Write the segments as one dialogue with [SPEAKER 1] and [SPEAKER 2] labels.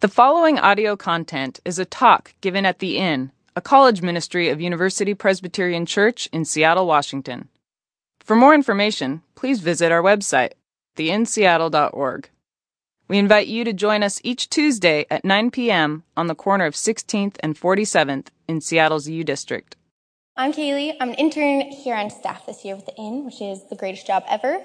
[SPEAKER 1] The following audio content is a talk given at The Inn, a college ministry of University Presbyterian Church in Seattle, Washington. For more information, please visit our website, theinnseattle.org. We invite you to join us each Tuesday at 9 p.m. on the corner of 16th and 47th in Seattle's U District.
[SPEAKER 2] I'm Kaylee. I'm an intern here on staff this year with the Inn, which is the greatest job ever.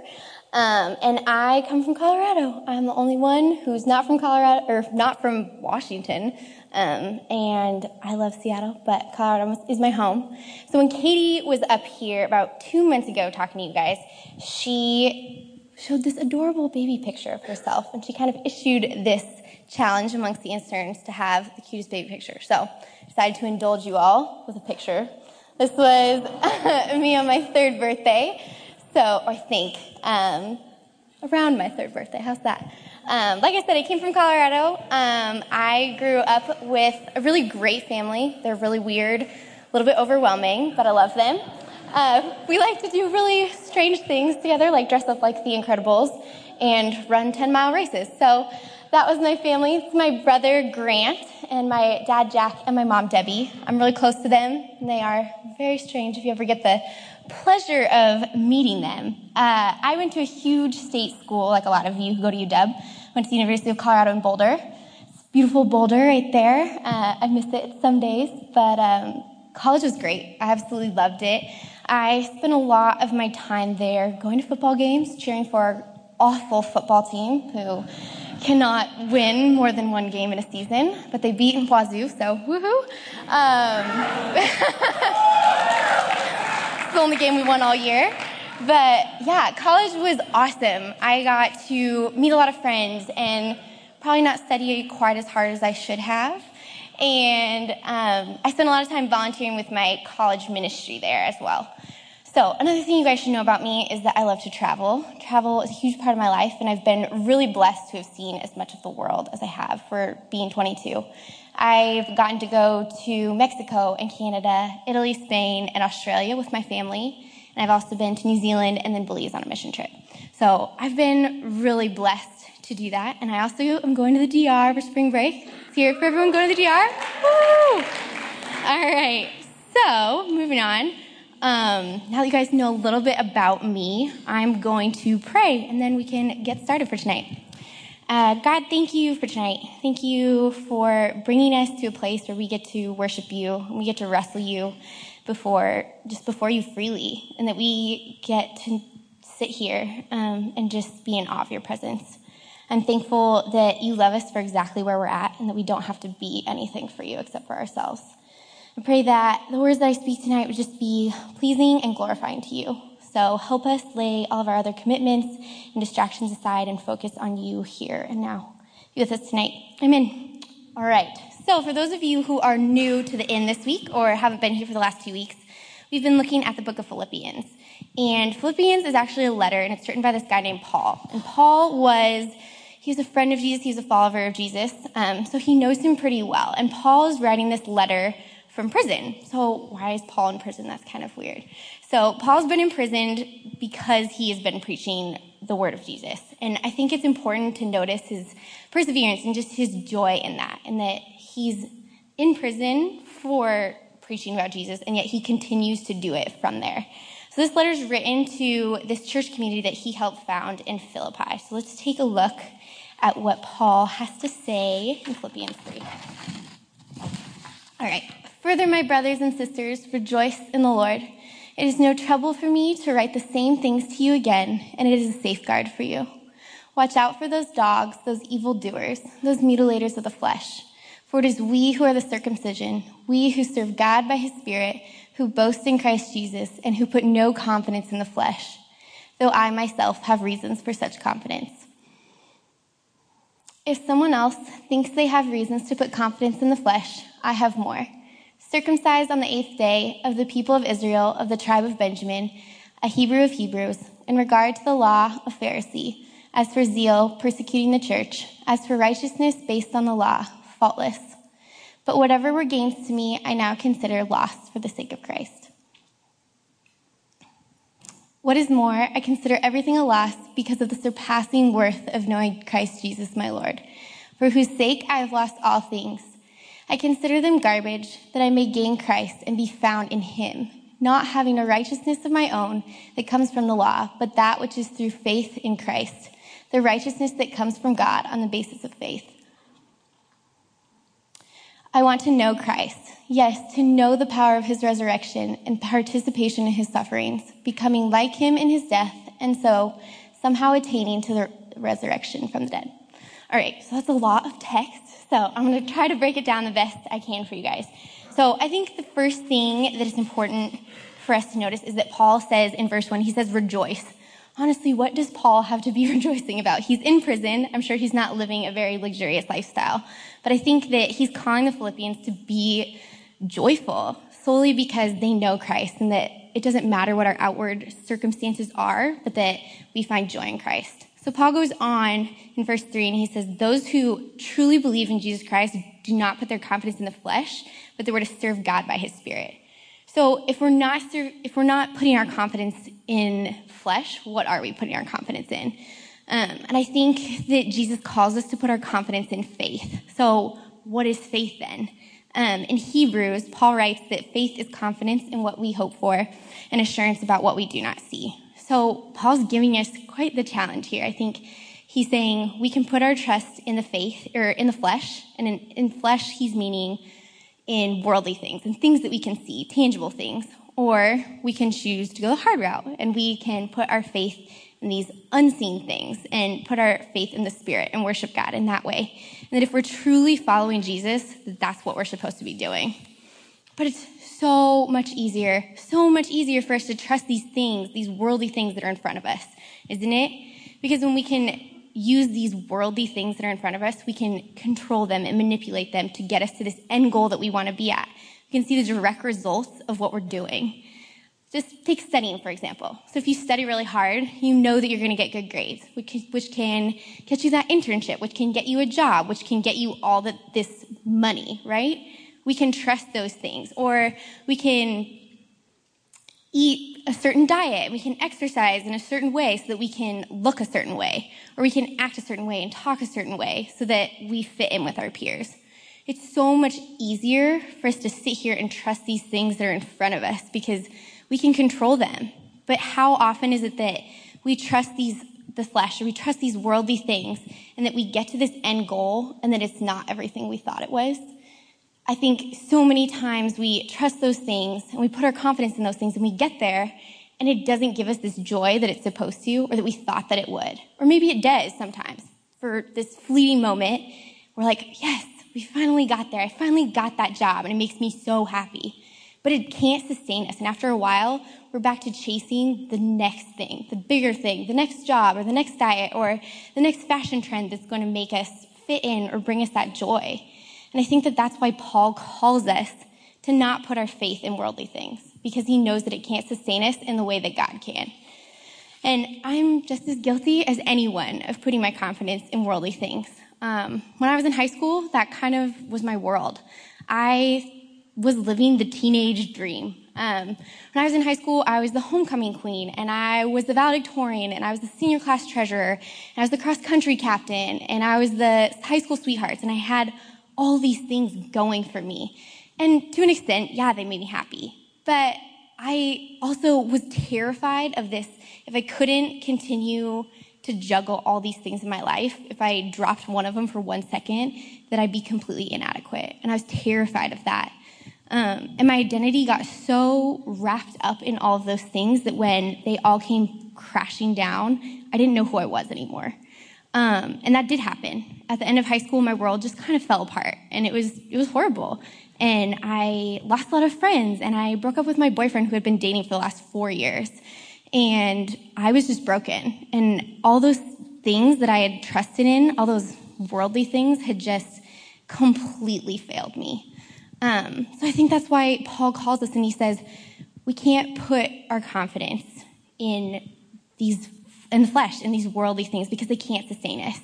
[SPEAKER 2] Um, and I come from Colorado. I'm the only one who's not from Colorado or not from Washington. Um, and I love Seattle, but Colorado is my home. So when Katie was up here about two months ago talking to you guys, she showed this adorable baby picture of herself, and she kind of issued this challenge amongst the interns to have the cutest baby picture. So I decided to indulge you all with a picture. This was me on my third birthday. So, I think, um, around my third birthday. How's that? Um, like I said, I came from Colorado. Um, I grew up with a really great family. They're really weird, a little bit overwhelming, but I love them. Uh, we like to do really strange things together, like dress up like the Incredibles and run 10 mile races. So that was my family. It's my brother Grant and my dad Jack and my mom Debbie. I'm really close to them, and they are very strange if you ever get the pleasure of meeting them. Uh, I went to a huge state school, like a lot of you who go to UW. Went to the University of Colorado in Boulder. It's beautiful Boulder right there. Uh, I miss it some days, but um, college was great. I absolutely loved it. I spent a lot of my time there going to football games, cheering for our awful football team who cannot win more than one game in a season, but they beat in Wazoo, so woohoo. Um, the only game we won all year. But yeah, college was awesome. I got to meet a lot of friends and probably not study quite as hard as I should have. And um, I spent a lot of time volunteering with my college ministry there as well. So, another thing you guys should know about me is that I love to travel. Travel is a huge part of my life, and I've been really blessed to have seen as much of the world as I have for being 22. I've gotten to go to Mexico and Canada, Italy, Spain, and Australia with my family. And I've also been to New Zealand and then Belize on a mission trip. So I've been really blessed to do that. And I also am going to the DR for spring break. It's here for everyone going to the DR. Woo! All right. So moving on. Um, now that you guys know a little bit about me, I'm going to pray and then we can get started for tonight. Uh, God, thank you for tonight. Thank you for bringing us to a place where we get to worship you and we get to wrestle you before, just before you freely, and that we get to sit here um, and just be in awe of your presence. I'm thankful that you love us for exactly where we're at and that we don't have to be anything for you except for ourselves. I pray that the words that I speak tonight would just be pleasing and glorifying to you. So help us lay all of our other commitments and distractions aside and focus on you here and now. Be with us tonight. Amen. All right. So for those of you who are new to the inn this week or haven't been here for the last two weeks, we've been looking at the book of Philippians. And Philippians is actually a letter and it's written by this guy named Paul. And Paul was he was a friend of Jesus. He was a follower of Jesus. Um, so he knows him pretty well. And Paul is writing this letter from prison. So why is Paul in prison? That's kind of weird. So Paul's been imprisoned because he has been preaching the word of Jesus. And I think it's important to notice his perseverance and just his joy in that, and that he's in prison for preaching about Jesus, and yet he continues to do it from there. So this letter is written to this church community that he helped found in Philippi. So let's take a look at what Paul has to say in Philippians 3. All right. Further, my brothers and sisters, rejoice in the Lord. It is no trouble for me to write the same things to you again, and it is a safeguard for you. Watch out for those dogs, those evil doers, those mutilators of the flesh. For it is we who are the circumcision, we who serve God by his Spirit, who boast in Christ Jesus, and who put no confidence in the flesh, though I myself have reasons for such confidence. If someone else thinks they have reasons to put confidence in the flesh, I have more circumcised on the eighth day of the people of Israel of the tribe of Benjamin, a Hebrew of Hebrews, in regard to the law, a Pharisee, as for zeal, persecuting the church, as for righteousness based on the law, faultless. But whatever were gains to me, I now consider loss for the sake of Christ. What is more, I consider everything a loss because of the surpassing worth of knowing Christ Jesus my Lord for whose sake I have lost all things. I consider them garbage that I may gain Christ and be found in him, not having a righteousness of my own that comes from the law, but that which is through faith in Christ, the righteousness that comes from God on the basis of faith. I want to know Christ. Yes, to know the power of his resurrection and participation in his sufferings, becoming like him in his death, and so somehow attaining to the resurrection from the dead. All right, so that's a lot of text. So I'm going to try to break it down the best I can for you guys. So I think the first thing that is important for us to notice is that Paul says in verse 1, he says, rejoice honestly, what does Paul have to be rejoicing about? He's in prison. I'm sure he's not living a very luxurious lifestyle. But I think that he's calling the Philippians to be joyful solely because they know Christ and that it doesn't matter what our outward circumstances are, but that we find joy in Christ. So Paul goes on in verse 3 and he says, Those who truly believe in Jesus Christ do not put their confidence in the flesh, but they were to serve God by his Spirit. So if we're not if we're not putting our confidence in flesh, what are we putting our confidence in? Um, and I think that Jesus calls us to put our confidence in faith. So what is faith then? Um, in Hebrews, Paul writes that faith is confidence in what we hope for and assurance about what we do not see. So Paul's giving us quite the challenge here. I think he's saying we can put our trust in the faith or in the flesh, and in, in flesh, he's meaning in worldly things and things that we can see, tangible things. Or we can choose to go the hard route and we can put our faith in these unseen things and put our faith in the Spirit and worship God in that way. And that if we're truly following Jesus, that's what we're supposed to be doing. But it's so much easier, so much easier for us to trust these things, these worldly things that are in front of us, isn't it? Because when we can use these worldly things that are in front of us, we can control them and manipulate them to get us to this end goal that we want to be at. We can see the direct results of what we're doing. Just take studying, for example. So if you study really hard, you know that you're going to get good grades, which, can get you that internship, which can get you a job, which can get you all the, this money, right? We can trust those things. Or we can eat a certain diet, we can exercise in a certain way so that we can look a certain way, or we can act a certain way and talk a certain way so that we fit in with our peers. It's so much easier for us to sit here and trust these things that are in front of us because we can control them. But how often is it that we trust these the flesh or we trust these worldly things and that we get to this end goal and that it's not everything we thought it was? I think so many times we trust those things and we put our confidence in those things and we get there and it doesn't give us this joy that it's supposed to or that we thought that it would. Or maybe it does sometimes for this fleeting moment. We're like, yes, we finally got there. I finally got that job and it makes me so happy. But it can't sustain us. And after a while, we're back to chasing the next thing, the bigger thing, the next job or the next diet or the next fashion trend that's going to make us fit in or bring us that joy. And I think that that's why Paul calls us to not put our faith in worldly things, because he knows that it can't sustain us in the way that God can. And I'm just as guilty as anyone of putting my confidence in worldly things. Um, when I was in high school, that kind of was my world. I was living the teenage dream. Um, when I was in high school, I was the homecoming queen, and I was the valedictorian, and I was the senior class treasurer, and I was the cross country captain, and I was the high school sweethearts, and I had all these things going for me. And to an extent, yeah, they made me happy. But I also was terrified of this. If I couldn't continue to juggle all these things in my life, if I dropped one of them for one second, that I'd be completely inadequate. And I was terrified of that. Um, and my identity got so wrapped up in all of those things that when they all came crashing down, I didn't know who I was anymore. Um, and that did happen. At the end of high school, my world just kind of fell apart, and it was it was horrible. And I lost a lot of friends, and I broke up with my boyfriend who had been dating for the last four years. And I was just broken, and all those things that I had trusted in, all those worldly things, had just completely failed me. Um, so I think that's why Paul calls us and he says we can't put our confidence in these in the flesh, in these worldly things, because they can't sustain us.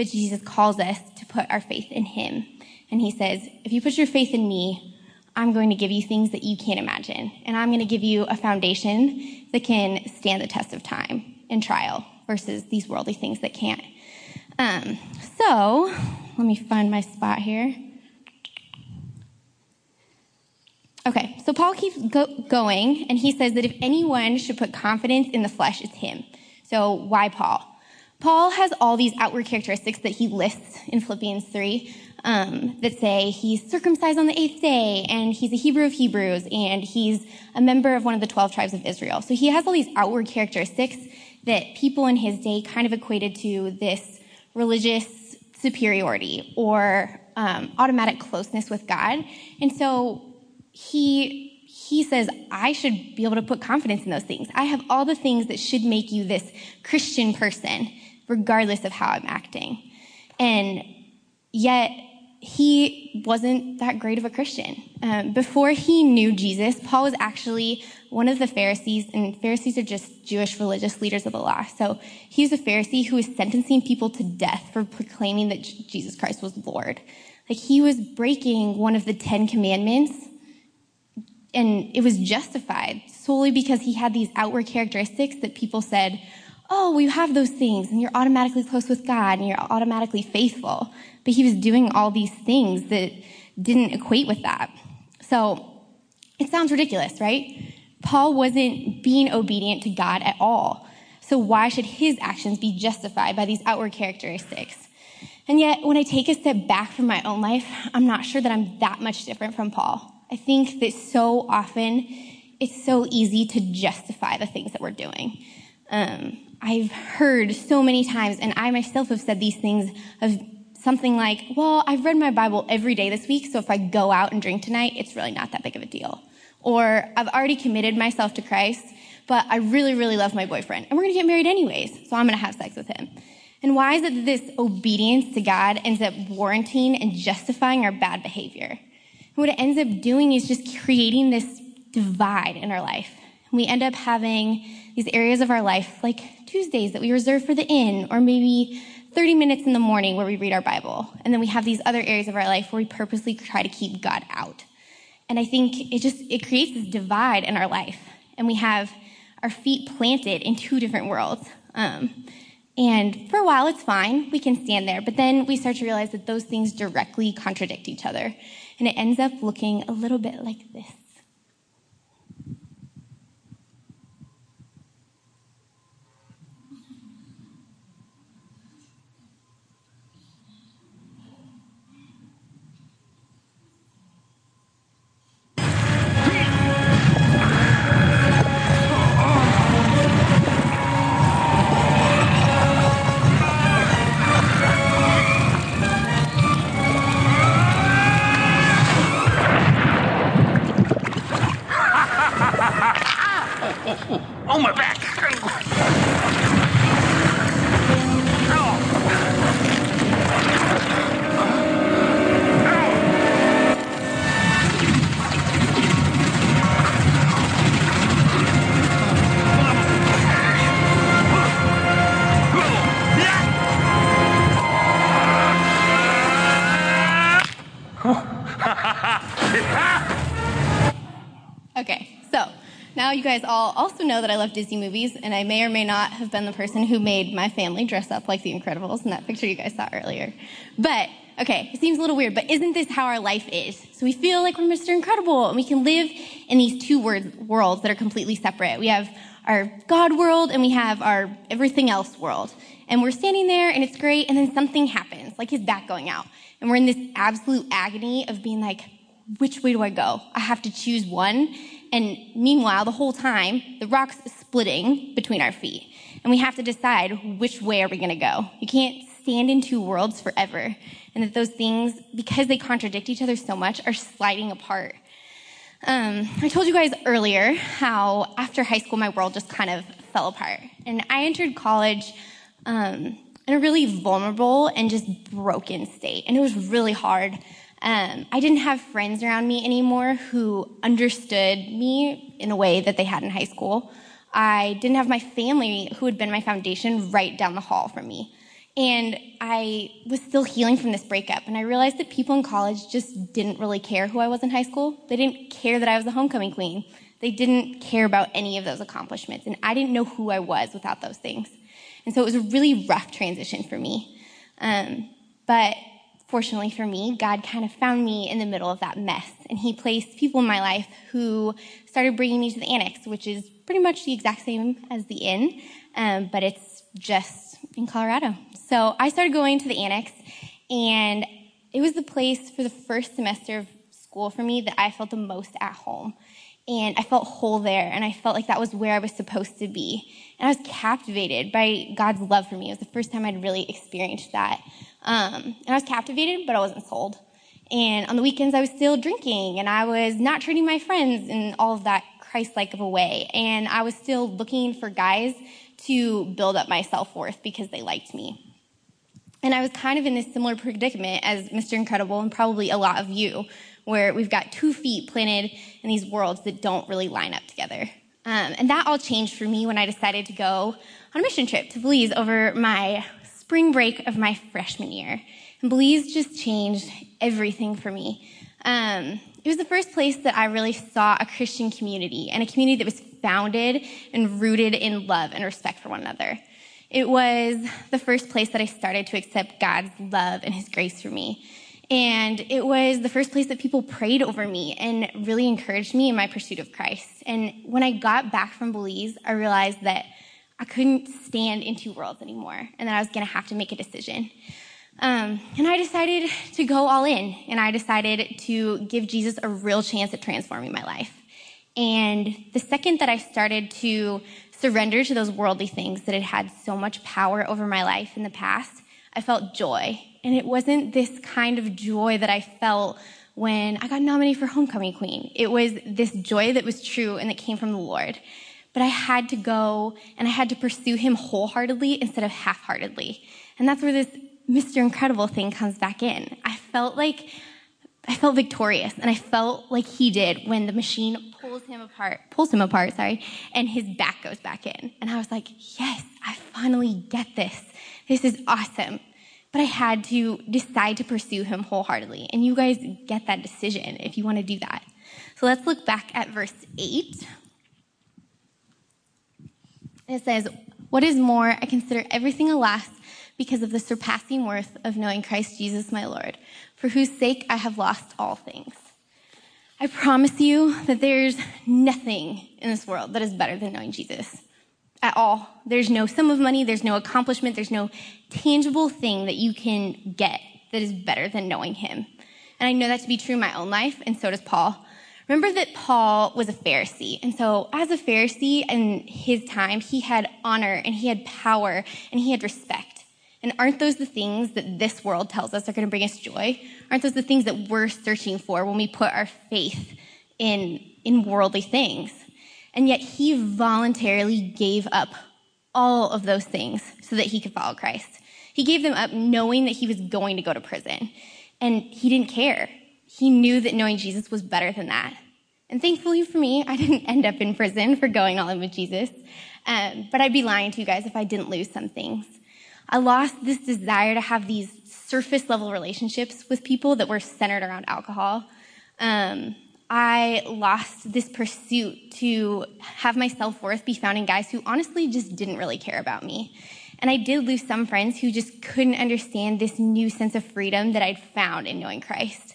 [SPEAKER 2] But Jesus calls us to put our faith in Him. And He says, if you put your faith in me, I'm going to give you things that you can't imagine. And I'm going to give you a foundation that can stand the test of time and trial versus these worldly things that can't. Um, so let me find my spot here. Okay, so Paul keeps go- going, and he says that if anyone should put confidence in the flesh, it's him. So why Paul? Paul has all these outward characteristics that he lists in Philippians 3 um, that say he's circumcised on the eighth day, and he's a Hebrew of Hebrews, and he's a member of one of the 12 tribes of Israel. So he has all these outward characteristics that people in his day kind of equated to this religious superiority or um, automatic closeness with God. And so he he says, I should be able to put confidence in those things. I have all the things that should make you this Christian person, regardless of how I'm acting. And yet, he wasn't that great of a Christian. Um, before he knew Jesus, Paul was actually one of the Pharisees, and Pharisees are just Jewish religious leaders of the law. So he was a Pharisee who was sentencing people to death for proclaiming that Jesus Christ was Lord. Like he was breaking one of the Ten Commandments, and it was justified solely because he had these outward characteristics that people said, oh, well, you have those things, and you're automatically close with God, and you're automatically faithful. But he was doing all these things that didn't equate with that. So it sounds ridiculous, right? Paul wasn't being obedient to God at all. So why should his actions be justified by these outward characteristics? And yet, when I take a step back from my own life, I'm not sure that I'm that much different from Paul. I think that so often it's so easy to justify the things that we're doing. Um, I've heard so many times, and I myself have said these things of something like, well, I've read my Bible every day this week, so if I go out and drink tonight, it's really not that big of a deal. Or I've already committed myself to Christ, but I really, really love my boyfriend, and we're gonna get married anyways, so I'm gonna have sex with him. And why is it that this obedience to God ends up warranting and justifying our bad behavior? And what it ends up doing is just creating this divide in our life. We end up having these areas of our life, like Tuesdays that we reserve for the inn, or maybe 30 minutes in the morning where we read our Bible. And then we have these other areas of our life where we purposely try to keep God out. And I think it just, it creates this divide in our life. And we have our feet planted in two different worlds. Um, and for a while, it's fine. We can stand there. But then we start to realize that those things directly contradict each other. And it ends up looking a little bit like this.
[SPEAKER 3] Oh, my back!
[SPEAKER 2] Now you guys all also know that I love Disney movies, and I may or may not have been the person who made my family dress up like the Incredibles in that picture you guys saw earlier. But, okay, it seems a little weird, but isn't this how our life is? So we feel like we're Mr. Incredible, and we can live in these two worlds that are completely separate. We have our God world, and we have our everything else world. And we're standing there, and it's great, and then something happens, like his back going out. And we're in this absolute agony of being like, which way do I go? I have to choose one. And meanwhile, the whole time, the rock's splitting between our feet. And we have to decide which way are we going to go. You can't stand in two worlds forever. And that those things, because they contradict each other so much, are sliding apart. Um, I told you guys earlier how after high school, my world just kind of fell apart. And I entered college um, in a really vulnerable and just broken state. And it was really hard. Um, I didn't have friends around me anymore who understood me in a way that they had in high school. I didn't have my family who had been my foundation right down the hall from me. And I was still healing from this breakup. And I realized that people in college just didn't really care who I was in high school. They didn't care that I was the homecoming queen. They didn't care about any of those accomplishments. And I didn't know who I was without those things. And so it was a really rough transition for me. Um, but fortunately for me, God kind of found me in the middle of that mess. And He placed people in my life who started bringing me to the annex, which is pretty much the exact same as the inn, um, but it's just in Colorado. So I started going to the annex, and it was the place for the first semester of school for me that I felt the most at home. And I felt whole there, and I felt like that was where I was supposed to be. And I was captivated by God's love for me. It was the first time I'd really experienced that. Um, and I was captivated, but I wasn't sold. And on the weekends, I was still drinking, and I was not treating my friends in all of that Christ-like of a way. And I was still looking for guys to build up my self-worth because they liked me. And I was kind of in this similar predicament as Mr. Incredible and probably a lot of you, where we've got two feet planted in these worlds that don't really line up together. Um, and that all changed for me when I decided to go on a mission trip to Belize over my spring break of my freshman year. And Belize just changed everything for me. Um, it was the first place that I really saw a Christian community and a community that was founded and rooted in love and respect for one another. It was the first place that I started to accept God's love and His grace for me. And it was the first place that people prayed over me and really encouraged me in my pursuit of Christ. And when I got back from Belize, I realized that I couldn't stand in two worlds anymore and that I was going to have to make a decision. Um, and I decided to go all in and I decided to give Jesus a real chance at transforming my life. And the second that I started to surrender to those worldly things that had had so much power over my life in the past, I felt joy. And it wasn't this kind of joy that I felt when I got nominated for Homecoming Queen. It was this joy that was true and that came from the Lord. But I had to go and I had to pursue him wholeheartedly instead of half-heartedly. And that's where this Mr. Incredible thing comes back in. I felt like I felt victorious and I felt like he did when the machine pulls him apart, pulls him apart, sorry, and his back goes back in. And I was like, yes, I finally get this. This is awesome. But I had to decide to pursue him wholeheartedly. And you guys get that decision if you want to do that. So let's look back at verse 8. It says, What is more, I consider everything a loss because of the surpassing worth of knowing Christ Jesus my Lord, for whose sake I have lost all things. I promise you that there's nothing in this world that is better than knowing Jesus at all. There's no sum of money, there's no accomplishment, there's no tangible thing that you can get that is better than knowing him. And I know that to be true in my own life, and so does Paul. Remember that Paul was a Pharisee. And so as a Pharisee in his time, he had honor and he had power and he had respect. And aren't those the things that this world tells us are going to bring us joy? Aren't those the things that we're searching for when we put our faith in, in worldly things? And yet he voluntarily gave up all of those things so that he could follow Christ. He gave them up knowing that he was going to go to prison. And he didn't care he knew that knowing Jesus was better than that. And thankfully for me, I didn't end up in prison for going all in with Jesus. Um, but I'd be lying to you guys if I didn't lose some things. I lost this desire to have these surface level relationships with people that were centered around alcohol. Um, I lost this pursuit to have my self worth be found in guys who honestly just didn't really care about me. And I did lose some friends who just couldn't understand this new sense of freedom that I'd found in knowing Christ.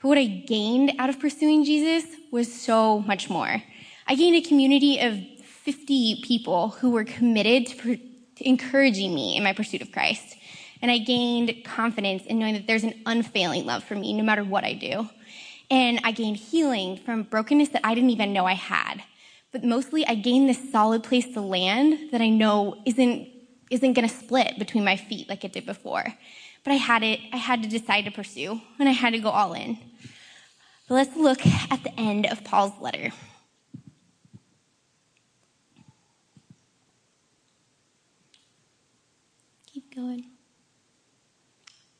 [SPEAKER 2] But what I gained out of pursuing Jesus was so much more. I gained a community of 50 people who were committed to, per- to encouraging me in my pursuit of Christ. And I gained confidence in knowing that there's an unfailing love for me no matter what I do. And I gained healing from brokenness that I didn't even know I had. But mostly I gained this solid place to land that I know isn't, isn't gonna split between my feet like it did before. But I had it, I had to decide to pursue, and I had to go all in. But let's look at the end of Paul's letter. Keep going.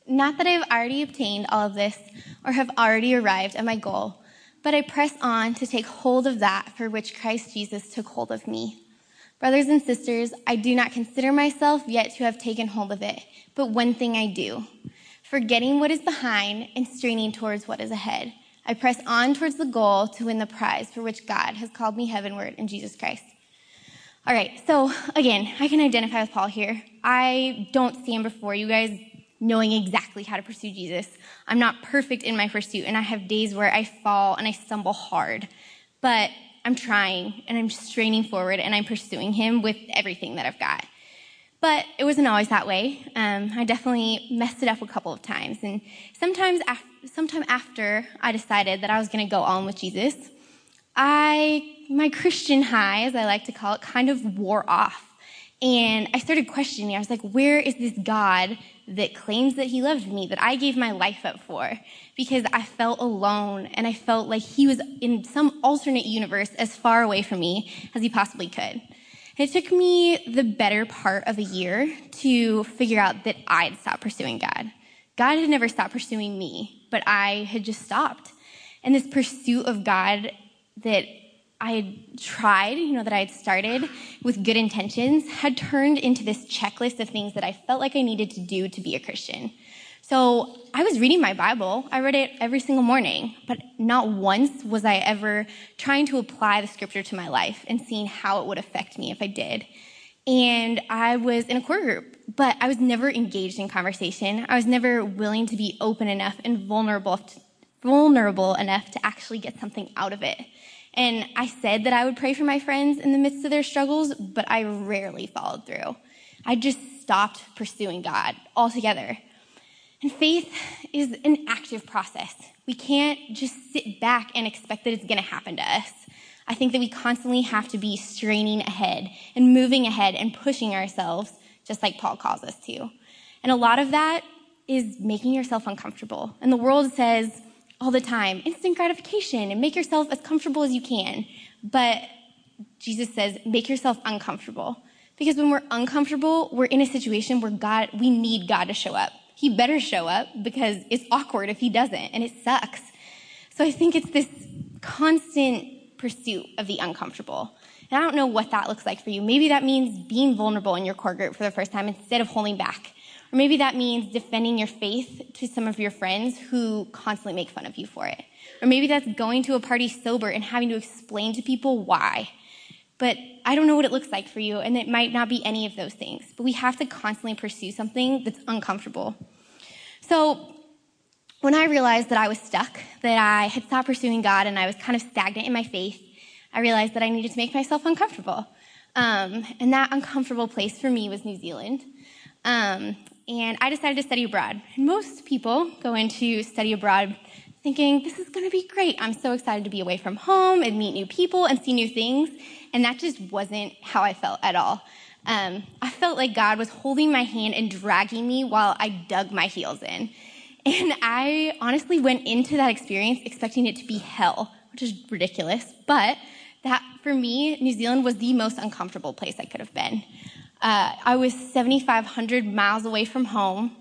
[SPEAKER 2] Not that I have already obtained all of this or have already arrived at my goal, but I press on to take hold of that for which Christ Jesus took hold of me. Brothers and sisters, I do not consider myself yet to have taken hold of it, but one thing I do, forgetting what is behind and straining towards what is ahead. I press on towards the goal to win the prize for which God has called me heavenward in Jesus Christ. All right, so again, I can identify with Paul here. I don't stand before you guys knowing exactly how to pursue Jesus. I'm not perfect in my pursuit, and I have days where I fall and I stumble hard. But I'm trying and I'm straining forward and I'm pursuing Him with everything that I've got. But it wasn't always that way. Um, I definitely messed it up a couple of times. And sometimes, af- sometime after I decided that I was going to go on with Jesus, I, my Christian high, as I like to call it, kind of wore off. And I started questioning. I was like, where is this God that claims that he loved me, that I gave my life up for? Because I felt alone and I felt like he was in some alternate universe as far away from me as he possibly could. It took me the better part of a year to figure out that I'd stopped pursuing God. God had never stopped pursuing me, but I had just stopped. And this pursuit of God that I had tried, you know, that I had started with good intentions had turned into this checklist of things that I felt like I needed to do to be a Christian. So I was reading my Bible. I read it every single morning, but not once was I ever trying to apply the scripture to my life and seeing how it would affect me if I did. And I was in a core group, but I was never engaged in conversation. I was never willing to be open enough and vulnerable, vulnerable enough to actually get something out of it. And I said that I would pray for my friends in the midst of their struggles, but I rarely followed through. I just stopped pursuing God altogether. And faith is an active process. We can't just sit back and expect that it's going to happen to us. I think that we constantly have to be straining ahead and moving ahead and pushing ourselves, just like Paul calls us to. And a lot of that is making yourself uncomfortable. And the world says, all the time instant gratification and make yourself as comfortable as you can. But Jesus says, make yourself uncomfortable. Because when we're uncomfortable, we're in a situation where God, we need God to show up. He better show up because it's awkward if he doesn't and it sucks. So I think it's this constant pursuit of the uncomfortable. And I don't know what that looks like for you. Maybe that means being vulnerable in your core group for the first time instead of holding back. Or maybe that means defending your faith to some of your friends who constantly make fun of you for it. Or maybe that's going to a party sober and having to explain to people why. But I don't know what it looks like for you, and it might not be any of those things. But we have to constantly pursue something that's uncomfortable. So when I realized that I was stuck, that I had stopped pursuing God and I was kind of stagnant in my faith, I realized that I needed to make myself uncomfortable. Um, and that uncomfortable place for me was New Zealand. Um, and I decided to study abroad. And most people go into study abroad thinking, this is going to be great. I'm so excited to be away from home and meet new people and see new things. And that just wasn't how I felt at all. Um, I felt like God was holding my hand and dragging me while I dug my heels in. And I honestly went into that experience expecting it to be hell, which is ridiculous. But that, for me, New Zealand was the most uncomfortable place I could have been. Uh, I was 7,500 miles away from home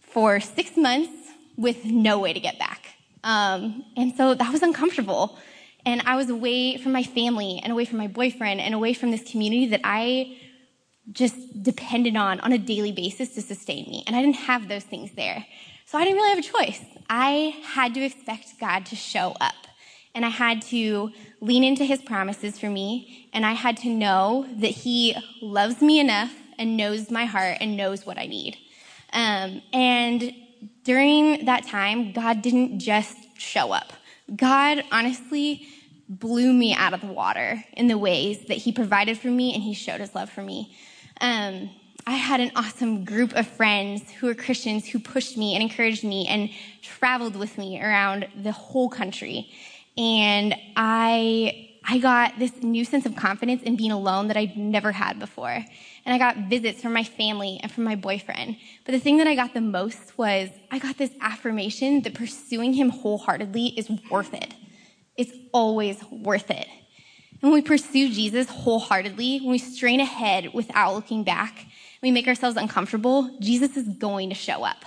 [SPEAKER 2] for six months with no way to get back. Um, and so that was uncomfortable. And I was away from my family and away from my boyfriend and away from this community that I just depended on on a daily basis to sustain me. And I didn't have those things there. So I didn't really have a choice. I had to expect God to show up and I had to lean into his promises for me, and I had to know that he loves me enough and knows my heart and knows what I need. Um, and during that time, God didn't just show up. God honestly blew me out of the water in the ways that he provided for me and he showed his love for me. Um, I had an awesome group of friends who were Christians who pushed me and encouraged me and traveled with me around the whole country. And I, I got this new sense of confidence in being alone that I'd never had before. And I got visits from my family and from my boyfriend. But the thing that I got the most was I got this affirmation that pursuing him wholeheartedly is worth it. It's always worth it. And when we pursue Jesus wholeheartedly, when we strain ahead without looking back, we make ourselves uncomfortable, Jesus is going to show up.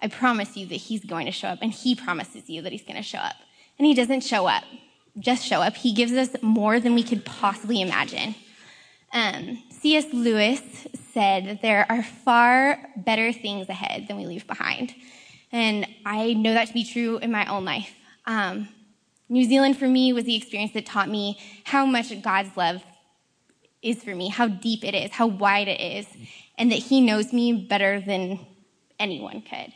[SPEAKER 2] I promise you that he's going to show up, and he promises you that he's going to show up and he doesn't show up, just show up. He gives us more than we could possibly imagine. Um, C.S. Lewis said that there are far better things ahead than we leave behind. And I know that to be true in my own life. Um, New Zealand for me was the experience that taught me how much God's love is for me, how deep it is, how wide it is, and that He knows me better than anyone could.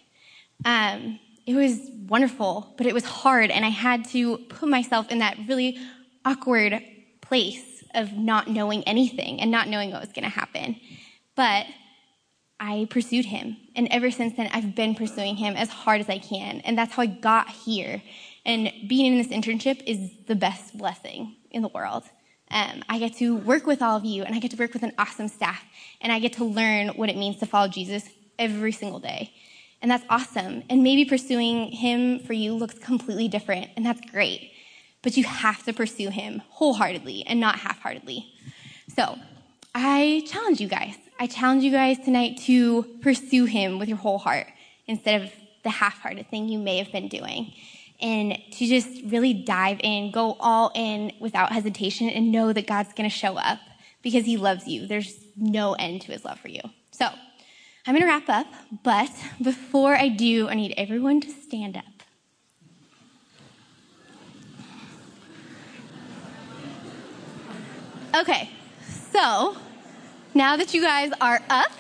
[SPEAKER 2] Um, it was wonderful, but it was hard, and I had to put myself in that really awkward place of not knowing anything and not knowing what was going to happen. But I pursued him, and ever since then, I've been pursuing him as hard as I can, and that's how I got here. And being in this internship is the best blessing in the world. Um, I get to work with all of you, and I get to work with an awesome staff, and I get to learn what it means to follow Jesus every single day. And that's awesome. And maybe pursuing him for you looks completely different, and that's great. But you have to pursue him wholeheartedly and not half heartedly. So I challenge you guys. I challenge you guys tonight to pursue him with your whole heart instead of the half hearted thing you may have been doing and to just really dive in, go all in without hesitation, and know that God's going to show up because He loves you. There's no end to His love for you. So, I'm going to wrap up, but before I do, I need everyone to stand up. Okay, so now that you guys are up,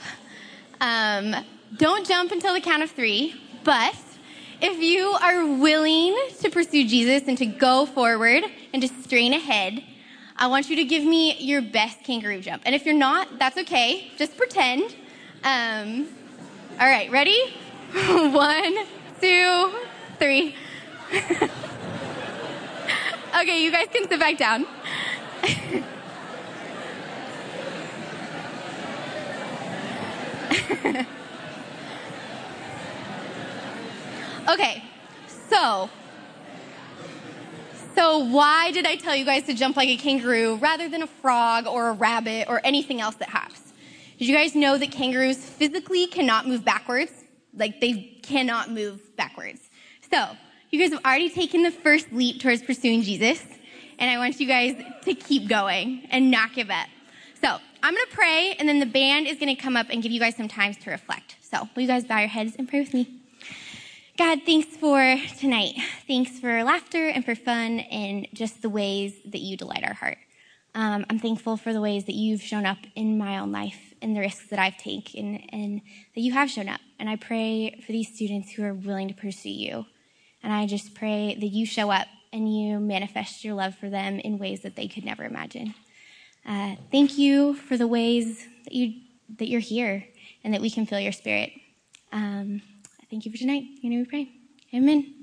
[SPEAKER 2] um, don't jump until the count of three, but if you are willing to pursue Jesus and to go forward and to strain ahead, I want you to give me your best kangaroo jump. And if you're not, that's okay. Just pretend. Um, all right, ready? One, two, three. okay, you guys can sit back down. Okay, so, so why did I tell you guys to jump like a kangaroo rather than a frog or a rabbit or anything else that hops? Did you guys know that kangaroos physically cannot move backwards? Like they cannot move backwards. So, you guys have already taken the first leap towards pursuing Jesus, and I want you guys to keep going and not give up. So, I'm going to pray, and then the band is going to come up and give you guys some time to reflect. So, will you guys bow your heads and pray with me? God, thanks for tonight. Thanks for laughter and for fun and just the ways that you delight our heart. Um, I'm thankful for the ways that you've shown up in my own life and the risks that I've taken and that you have shown up. And I pray for these students who are willing to pursue you. And I just pray that you show up and you manifest your love for them in ways that they could never imagine. Uh, thank you for the ways that you that you're here and that we can feel your spirit. Um, Thank you for tonight. Your name we pray. Amen.